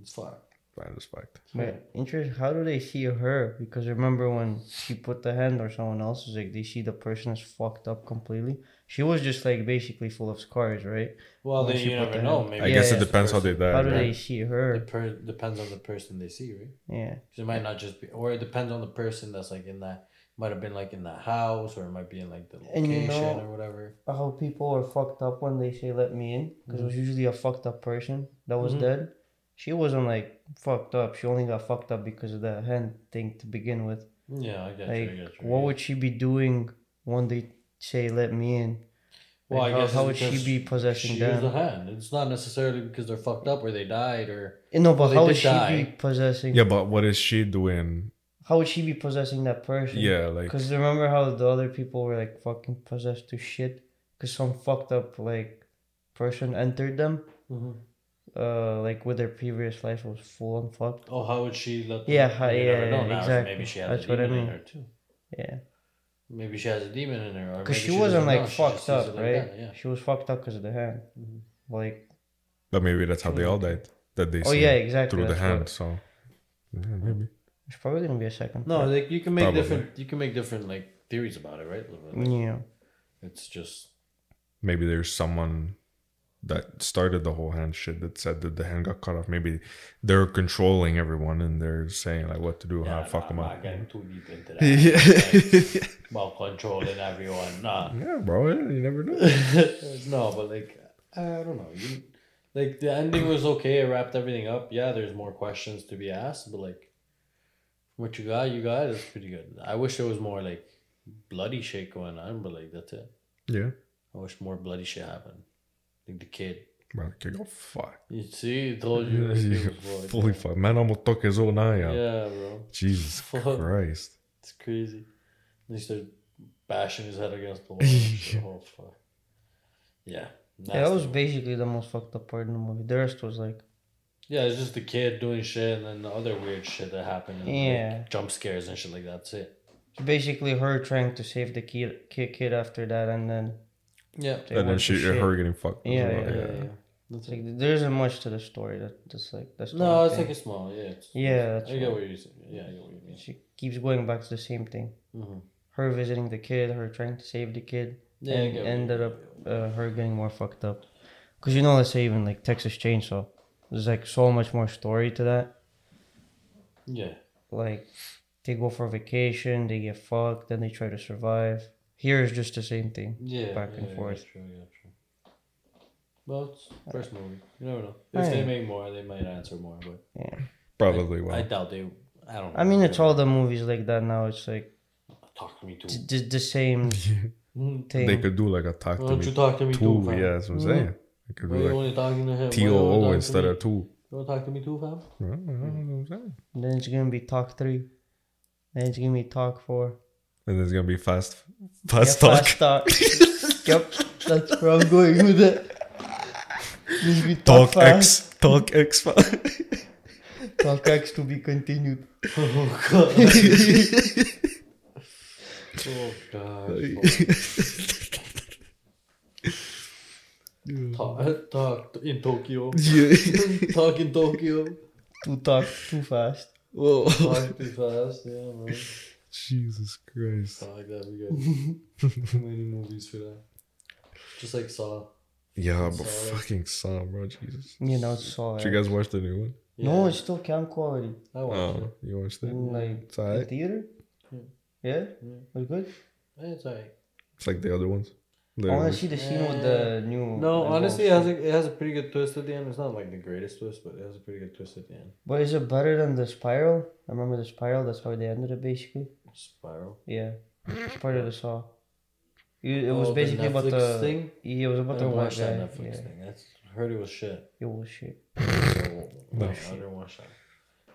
it's fine. Fine as fact. But interesting. How do they see her? Because remember when she put the hand or someone else's, like they see the person is fucked up completely. She was just like basically full of scars, right? Well, then you never the know. Maybe I Yeah, guess yeah. it depends how they died. How do right? they see her? It per- depends on the person they see, right? Yeah. 'Cause it might not just be, or it depends on the person that's like in that. Might have been like in that house, or it might be in like the And location you know- or whatever. How people are fucked up when they say "let me in" because it was usually a fucked up person that was Mhm. dead. She wasn't like fucked up. She only got fucked up because of the hand thing to begin with. Yeah, I get you. I get you. what would she be doing when they say "let me in"? Well, Like, I how, guess how would she be possessing She used the them? hand. It's not necessarily because they're fucked up or they died or. Eh, No, but Well, they how would she die. be possessing? Yeah, but what is she doing? How would she be possessing that person? Yeah, like Because remember how the other people were like fucking possessed to shit? Because some fucked up like person entered them. Mm-hmm. Uh, like with their previous life was full on fucked. Oh, how would she let? Yeah, you how- never yeah, know now exactly. Maybe she has That's a what I demon in mean. her too. Yeah, Maybe she has a demon in her, because maybe she wasn't like know, fucked up, it like right? that, yeah. She was fucked up because of the hand. Mhm. Like, but maybe that's how they all died. That they oh yeah, exactly. through the hand. what- So yeah, maybe. It's probably gonna be a second. No, part. like you can make Probably. different. You can make different like theories about it, right? Like, yeah. It's just Maybe there's someone that started the whole hand shit that said that the hand got cut off. Maybe they're controlling everyone and they're saying like what to do, how to fuck them up. Getting too deep into that. yeah. Like, <laughs> about controlling everyone. Nah. yeah, bro. You never know. <laughs> no, but like I don't know. You, like the ending was okay. It wrapped everything up. Yeah, there's more questions to be asked, but like what you got, you got. It's pretty good. I wish there was more like bloody shit going on, but like that's it. Yeah. I wish more bloody shit happened. Like the kid. Bro, the kid oh, got fucked. You see, I told you. the kid was fucked. Fully fucked. Man almost took his own eye out. Yeah, bro. Jesus <laughs> Fuck. Christ. It's crazy. And he started bashing his head against the wall. and <laughs> oh fuck. Yeah. Yeah, that was basically the most fucked up part in the movie. The rest was like, Yeah, it's just the kid doing shit and then the other weird shit that happened. And, Yeah. Like, jump scares and shit like that. That's it. basically her trying to save the kid, kid, kid after that, and then Yeah. and then she, to shit. her getting fucked. as Yeah, Yeah, yeah, yeah. It's like there isn't much to the story. That that's like that's No, it's thing. like a small. Yeah. It's, Yeah, that's I get what you're saying. Yeah, I get what you mean. she keeps going back to the same thing. Mm-hmm. Her visiting the kid, her trying to save the kid, Yeah, and get ended up uh, her getting more fucked up. Cause you know, let's say even like Texas Chainsaw, there's like so much more story to that. Yeah. Like they go for vacation, they get fucked, then they try to survive. Here is just the same thing. Yeah. Back and forth. Yeah, true, yeah, true. Well, it's first movie. You never know. If they make more, they might answer more. But Yeah. Probably I, will. I doubt they. I don't. know. I mean, it's all the movies like that now. It's like Talk to me too. d- d- the same <laughs> Mm. thing. they could do like a talk Why to don't me you talk to me too, two. fam? Yeah, that's what I'm saying. They could Why do like only talking to him? Why T you O only O talking to instead of two. You want to talk to me too, fam? Yeah, that's what I'm saying. Then it's gonna be talk three. Then it's gonna be talk four. And there's gonna be fast, Yeah, fast talk. Fast talk. <laughs> yep, that's where I'm going with it. Needs to be Talk fast. X, talk X. Talk X to be continued. <laughs> Oh god. oh <laughs> god. talk, talk in Tokyo. Yeah. talk in Tokyo. Too talk too fast. Whoa. Talk oh. too fast. Yeah, man. Jesus Christ. Fuck, that. We be good. Too many movies for that. Just like Saw. Yeah, but Saw. fucking Saw, bro. Jesus. You know, it's so. Did you guys watch the new one? No, it's still cam quality. I watched Oh, it. you watched it? In like It's the theater. Yeah. Yeah, Yeah. was good. Eh, It's alright. It's like the other ones. I want to see the scene with the new. No, honestly, it has a, it has a pretty good twist at the end. It's not like the greatest twist, but it has a pretty good twist at the end. But is it better than the spiral? I remember the spiral. That's how they ended it, basically. Spiral. Yeah, it's part of the saw. It, it was Oh, the basically about the thing? Yeah, it was I about the didn't white watch guy. that Netflix yeah, thing. That's I heard it was shit. it was shit. So No no, I didn't watch that.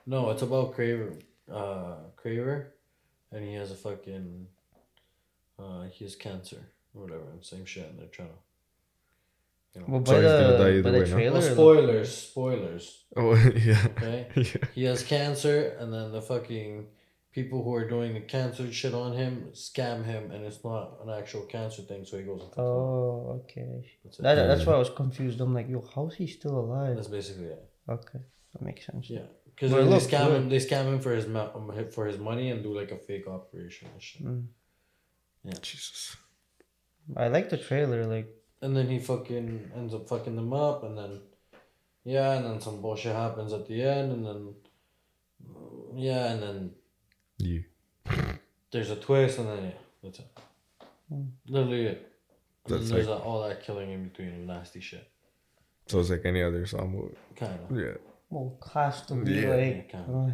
No, it's about Kramer. Uh, Kramer, and he has a fucking. Uh, he has cancer or whatever. and Same shit, and they're trying to. You know. Well, So by he's gonna die the either by the way, no? trailer. Oh, spoilers! Spoilers. Oh, <laughs> yeah. Okay. <laughs> yeah. he has cancer, and then the fucking people who are doing the cancer shit on him scam him, and it's not an actual cancer thing, so he goes. into. Oh, okay. That's, it. That, that's why I was confused. I'm like, yo, how's he still alive? That's basically it. Okay, that makes sense. Yeah, because But it they looked scam good. him. They scam him for his mo- um, for his money and do like a fake operation and shit. Mm. Jesus. I like the trailer. Like, And then he fucking ends up fucking them up, and then yeah, and then some bullshit happens at the end, and then yeah, and then Yeah. there's a twist, and then yeah, that's it. Literally it. And That's then there's a, all that killing in between and nasty shit. So it's like any other Saw movie. Kind of. Yeah. well, has to be Yeah. like. Yeah, uh,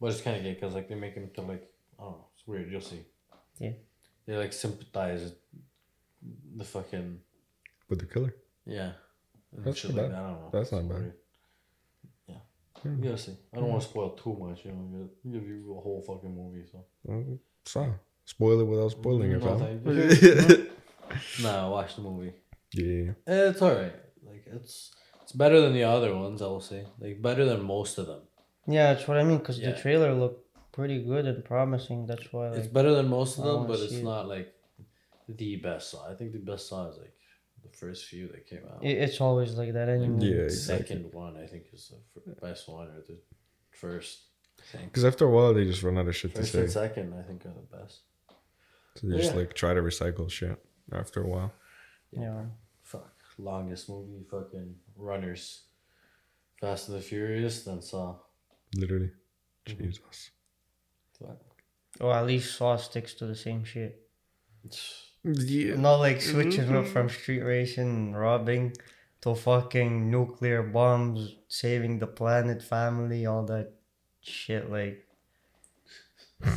But it's kind of gay because like they make him to like I don't know. It's weird. You'll see. Yeah. They like sympathize with the fucking With the killer. yeah. And That's shit not like bad. that. I don't know. That's not It's bad. weird. Yeah. Yeah. You gotta see. I don't want to hmm. spoil too much. You know, give you a whole fucking movie. So. Saw. Spoil it without spoiling it, No, fam. <laughs> nah, watch the movie. Yeah. It's alright. Like it's it's better than the other ones. I will say. Like better than most of them. yeah, that's what I mean. Cause Yeah. the trailer looked pretty good and promising. That's why. It's better than most of them, but it's it. not like the best Saw. I think the best Saw is like the first few that came out. it, it's always like that anyway. Yeah, exactly. second one I think is the best one, or the first. I. Because after a while, they just run out of shit to First say. and second, I think, are the best. So they just like try to recycle shit after a while. Yeah. Fuck, longest movie, fucking runners. Fast and the Furious, then Saw. Literally. Mm-hmm. Jesus. Fuck. Or at least Saw sticks to the same shit. Yeah. Not like switching up from street racing and robbing to fucking nuclear bombs, saving the planet, family, all that shit. Like, <laughs>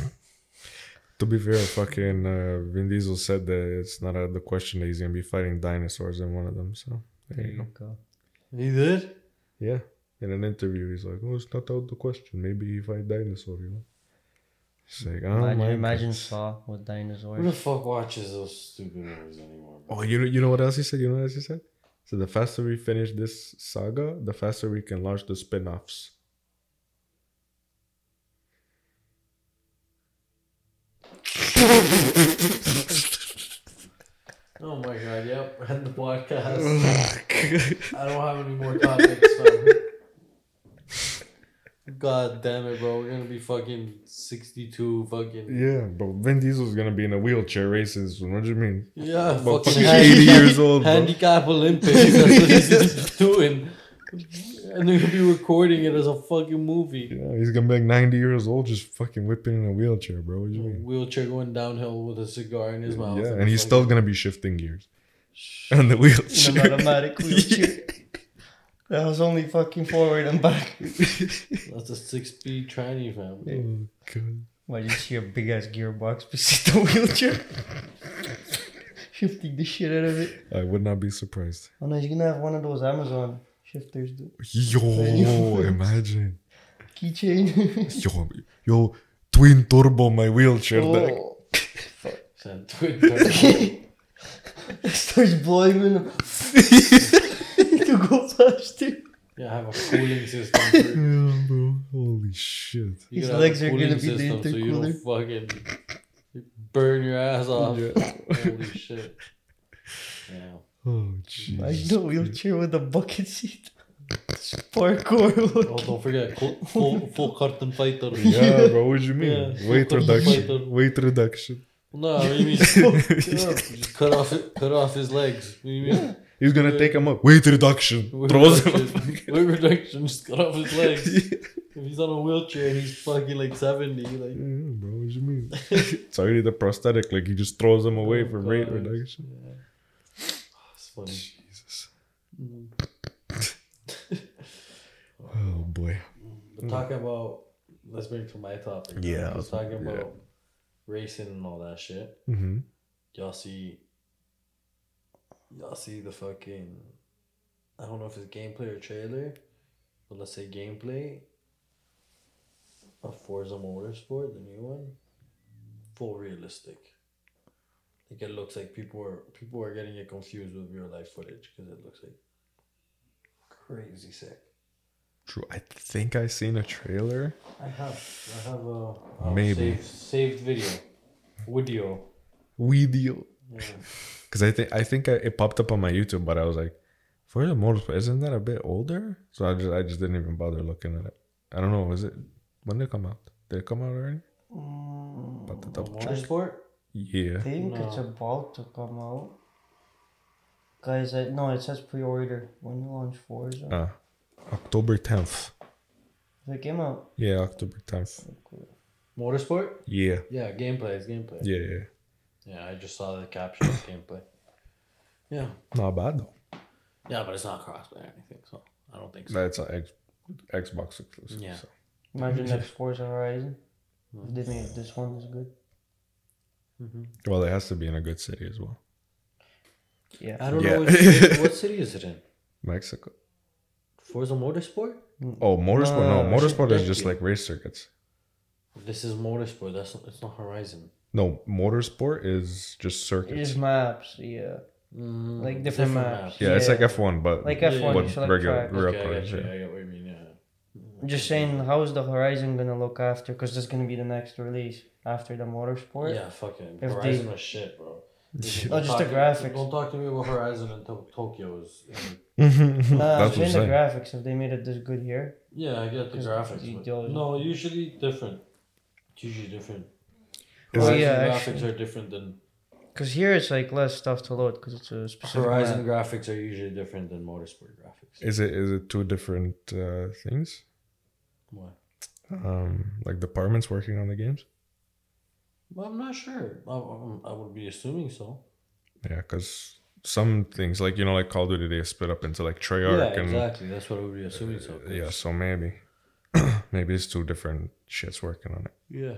To be fair, fucking uh, Vin Diesel said that it's not out of the question that he's gonna be fighting dinosaurs in one of them. So there you go. go. He did? Yeah. In an interview, he's like, "Oh, it's not out of the question. Maybe he fight dinosaur." You know. He's like, "Oh Imagine, my imagine God." Saw with dinosaurs. Who the fuck watches those stupid movies anymore? bro? Oh, you know, you know what else he said? You know what else he said? So the faster we finish this saga, the faster we can launch the spin-offs. Oh my god, yep. <laughs> And the podcast. I don't have any more topics, fam. <laughs> God damn it, bro. We're gonna be fucking 62 fucking. yeah, but Vin Diesel's gonna be in a wheelchair races. What do you mean? Yeah, About fucking fucking 80 years old, bro. handicap Olympics. That's what he's <laughs> doing. And they're gonna be recording it as a fucking movie. Yeah, he's gonna be like 90 years old, just fucking whipping in a wheelchair, bro. What do you mean? Wheelchair going downhill with a cigar in his mouth. Yeah, a and he's still gonna be shifting gears. And the In an automatic <laughs> wheelchair. That was only fucking forward and back. <laughs> That's a six speed tranny, fam. oh, God. Why did you see a big ass gearbox beside the wheelchair? <laughs> Shifting the shit out of it. I would not be surprised. Oh no, you're gonna have one of those Amazon shifters, dude. Yo, <laughs> imagine. Keychain. Yo, yo, twin turbo my wheelchair oh. deck. oh. Send Twitter. Starts blowing in to go faster. yeah, have a cooling system. <laughs> For, Yeah, bro. Holy shit. you His legs are gonna be the system so you don't fucking burn your ass off. Yeah. Holy shit. Yeah. Oh, jeez. Imagine a wheelchair with a bucket seat. Parkour. Oh, don't forget, full, full, full curtain fighter. <laughs> Yeah, bro. What do you mean? Yeah, Weight reduction. fighter. Weight reduction. No, what do you mean? <laughs> Just cut off, cut off his legs. What do you mean? He's gonna take him up. Weight reduction. Weight Throws him. reduction. <laughs> Weight reduction. Just cut off his legs. <laughs> If he's on a wheelchair and he's fucking like 70, like, Yeah, bro. What do you mean? <laughs> it's already the prosthetic. Like he just throws them away Oh, for weight reduction. it's <sighs> funny. Jesus. Mhm. Oh boy. But talking about, let's bring it to my topic. Yeah, I was talking yeah. about racing and all that shit. Mm-hmm. Y'all see, y'all see the fucking, I don't know if it's gameplay or trailer, but let's say gameplay of Forza Motorsport, the new one, full realistic. Like it looks like people are people are getting it confused with real life footage because it looks like crazy sick. True. I think I seen a trailer. I have I have a, a Maybe. saved, saved video, video. Video. <laughs> Yeah. Because I think I think it popped up on my YouTube, but I was like, Forza motorsport, isn't that a bit older? So I just I just didn't even bother looking at it. I don't know. Was it when did it come out? Did it come out already? Mm, About the The double check. motorsport. Yeah. I think it's about to come out. Guys, I, no, it says pre-order. When you launch Forza. Uh, October tenth. It came out. Yeah, October tenth. Motorsport. Yeah. Yeah, gameplay is gameplay. Yeah, yeah. Yeah, I just saw the caption of gameplay. Yeah. Not bad though. Yeah, but it's not crossplay or anything, so I don't think so. That's an X, Xbox exclusive. Yeah. So. Imagine next Forza Horizon. If they made this one is good. Mm-hmm. Well, it has to be in a good city as well. Yeah. I don't Yeah. know which city, what city is it in. <laughs> Mexico. Forza Motorsport. Oh, motorsport. No, No, motorsport is just yeah. like race circuits. This is Motorsport. That's it's not Horizon. No, motorsport is just circuits. is maps, yeah. Mm, Like different maps. yeah, it's like. F one, but Like F1, but you select regular track. real Okay, I cars. get you. Yeah. I get what you mean. Yeah. I'm just saying, how is the Horizon gonna look after? Because this is gonna be the next release after the Motorsport. Yeah, fucking If Horizon they- was shit, bro. <laughs> Oh, just the Don't graphics. Don't talk to me about Horizon until Tokyo is. <laughs> Nah, I'm That's I'm saying the saying. graphics. If they made it this good here, Yeah, I get the graphics. but- the- no, usually different. It's usually different. Is Oh, Horizon yeah, graphics actually. are different than because here it's like less stuff to load because it's a specific Horizon map. graphics are usually different than Motorsport graphics. Is it is it two different uh, things? What? Um, like departments working on the games? Well, I'm not sure. I, I- I would be assuming so. Yeah, because some things like you know like Call of Duty they split up into like yeah, Treyarch and exactly. That's what I would be assuming so. yeah, so maybe <clears throat> maybe it's two different shits working on it. Yeah.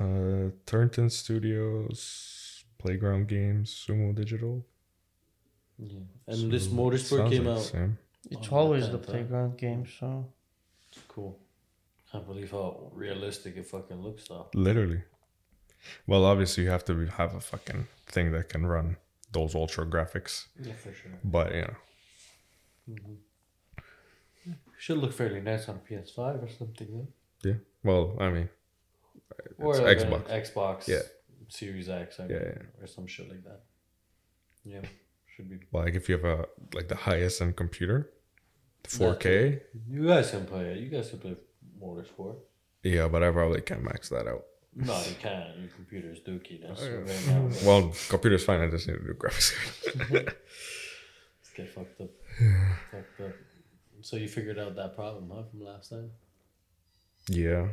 Uh, Turn 10 Studios, Playground Games, Sumo Digital. yeah. And this So, Motorsport came like out. Same. It's Oh, always okay, the playground game, so It's cool. Can't believe how realistic it fucking looks though. Literally. Well, obviously you have to have a fucking thing that can run those ultra graphics, Yeah, for sure. but you know, Should look fairly nice on PS5 or something, yeah? yeah. Well, I mean, Or It's like an Xbox. Xbox. Yeah. Series X, I Yeah, mean, yeah. or some shit like that. Yeah, should be. Like if you have a like the highest end computer, 4K. You guys can play it. You guys can play Motorsport. Yeah, but I probably can't max that out. No, you can't. Your computer's dookie. That's Oh, right now. <laughs> Well, computer's fine. I just need to do graphics. card. Let's get fucked up. <sighs> fucked up. So you figured out that problem, huh, from last time? yeah,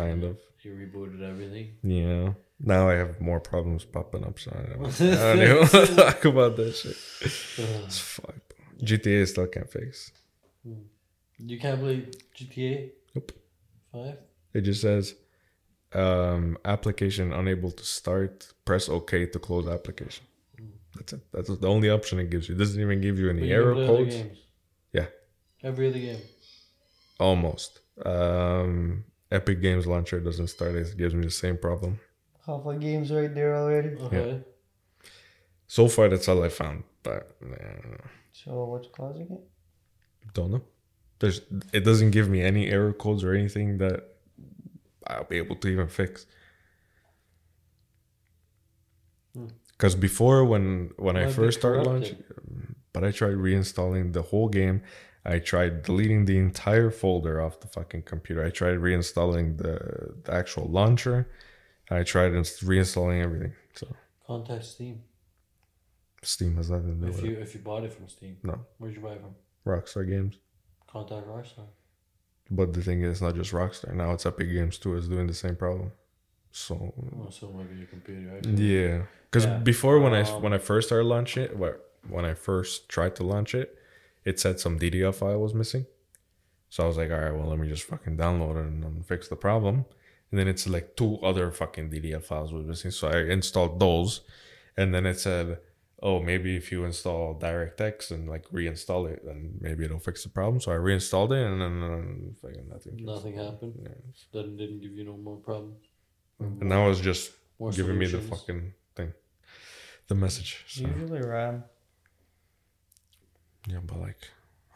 kind of. You rebooted everything. Yeah. Now I have more problems popping up, so I don't, <laughs> I don't even want to talk about that shit. It's fucked. GTA still can't fix. You can't play GTA Nope. Five. It just says um, application unable to start. Press OK to close application. That's it. That's the only option it gives you. It doesn't even give you any you error codes. Yeah, Every other game. almost. Um, Epic Games Launcher doesn't start. It gives me the same problem. Half the games right there already. Okay. So far, that's all I found. But uh, So what's causing it? don't know. There's. It doesn't give me any error codes or anything that I'll be able to even fix. Because before, when when I Might be first started corrupted. launching, but I tried reinstalling the whole game. I tried deleting the entire folder off the fucking computer. I tried reinstalling the, the actual launcher. I tried ins- reinstalling everything. So Contact Steam. Steam has nothing to do If with you it. if you bought it from Steam. No, Where'd you buy it from? Rockstar Games. Contact Rockstar. But the thing is, it's not just Rockstar. Now it's Epic Games too. Is doing the same problem. So Oh, so maybe your computer. Right? yeah, because Yeah. before when I Um, when I first started launching it, when I first tried to launch it, it said some DDL file was missing. So I was like, all right, well, let me just fucking download it and, then fix the problem. And then it's like two other fucking DDL files were missing. So I installed those, and then it said, oh, maybe if you install DirectX and like reinstall it, then maybe it'll fix the problem. So I reinstalled it, and then uh, fucking nothing. Nothing happened. Yeah. Didn't didn't give you no more problems. And now it's just More giving me the fucking thing, the message. So Usually RAM. Yeah, but like,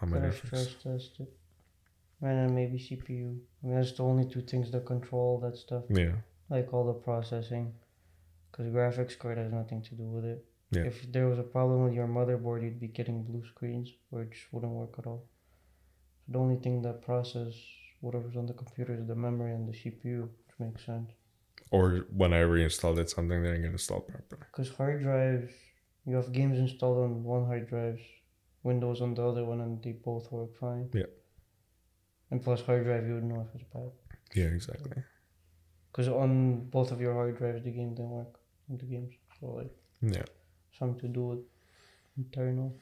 how many? Gotta stress test it. And then maybe CPU. I mean, that's the only two things that control that stuff. Yeah, Like all the processing. Because graphics card has nothing to do with it. Yeah. If there was a problem with your motherboard, you'd be getting blue screens, which wouldn't work at all. The only thing that process whatever's on the computer is the memory and the CPU, which makes sense. or when I reinstalled it, something didn't get installed properly. Because hard drives, you have games installed on one hard drive, Windows on the other one, and they both work fine. Yeah. And plus, hard drive, you wouldn't know if it's bad. Yeah, exactly. Because on both of your hard drives, the game didn't work. In the games. So, like, Yeah, something to do with internal.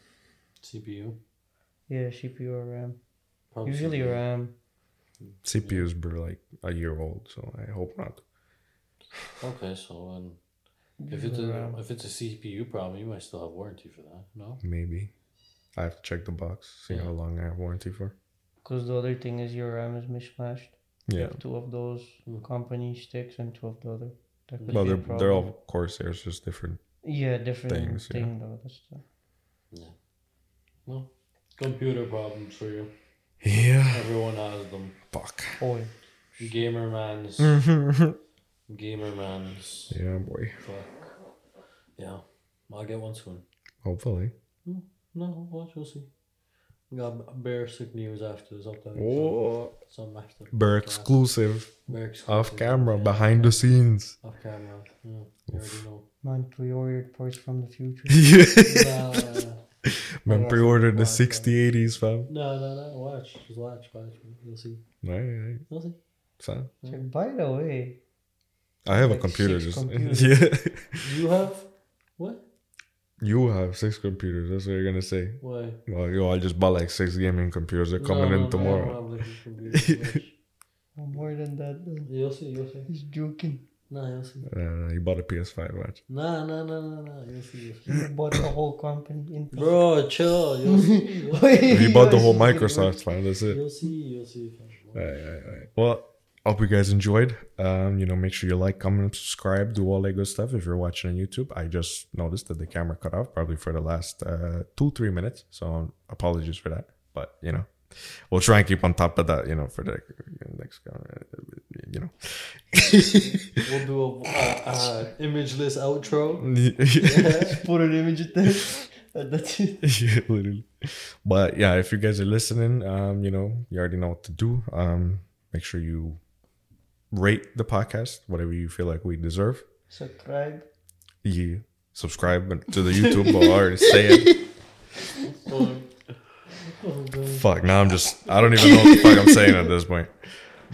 CPU. Yeah, CPU or RAM. Probably Usually CPU. RAM. CPUs were like a year old, so I hope not. Okay, so um, if it's a if it's a CPU problem, you might still have warranty for that. No. Maybe I have to check the box, see Yeah. how long I have warranty for. Because the other thing is your RAM is mismatched. You Yeah, have two of those Hmm. company sticks and two of the other. That well, they're they're problem. all Corsairs, just different. Yeah, different things, yeah. though. That's the, Yeah. Well, computer problems for you. Yeah, Everyone has them. fuck. oh, Gamer man's. <laughs> gamer man's. Yeah, boy. Fuck. Yeah. I'll get one soon. Hopefully. No, watch, we'll see. We got bear sick news after this update. Oh, Some after. Bear podcast. exclusive, Bear Off camera, Yeah, behind the scenes. Off camera. Yeah, you already know. man, pre-ordered parts from the future. <laughs> yeah. Nah, Man, Yeah, pre-ordered the watch, 60, 80s, fam. no, no, no. Watch. Just watch. Watch. You'll see. Right, right. You'll see. Son. Check, by the way, I have a computer. Just <laughs> yeah. You have. What? You have six computers. That's what you're gonna say. Why? Well, yo, I just bought like six gaming computers. They're coming No, in no, tomorrow. I don't have, like, computer much. <laughs> oh, more than that. though. You'll see. You'll see. He's joking. Nah, you'll see. Uh, you bought a PS5, watch. Nah, nah, nah, nah, nah. You'll see. You'll see. He bought the whole company. In Bro, chill. You'll see. <laughs> You'll see. He bought the whole Microsoft, fam. That's it. You'll see. You'll see. Alright, alright, alright. Well, hope you guys enjoyed. Um, you know, make sure you like, comment, subscribe, do all that good stuff. If you're watching on YouTube, I just noticed that the camera cut off probably for the last uh, two, three minutes. So apologies for that. But you know, we'll try and keep on top of that. You know, for the next. you know. <laughs> We'll do a uh, uh, imageless outro. <laughs> Put an image there. And that's it. <laughs> yeah, literally. But yeah, if you guys are listening, um, you know, you already know what to do. Um, make sure you rate the podcast, whatever you feel like we deserve. Subscribe. Yeah, subscribe to the YouTube. I already say it. Fuck. Now I'm just. I don't even know what the fuck I'm saying at this point.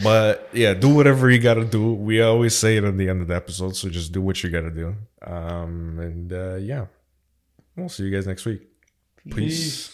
But yeah, do whatever you gotta do. We always say it at the end of the episode, so just do what you gotta do. Um, and uh, yeah, we'll see you guys next week. Peace.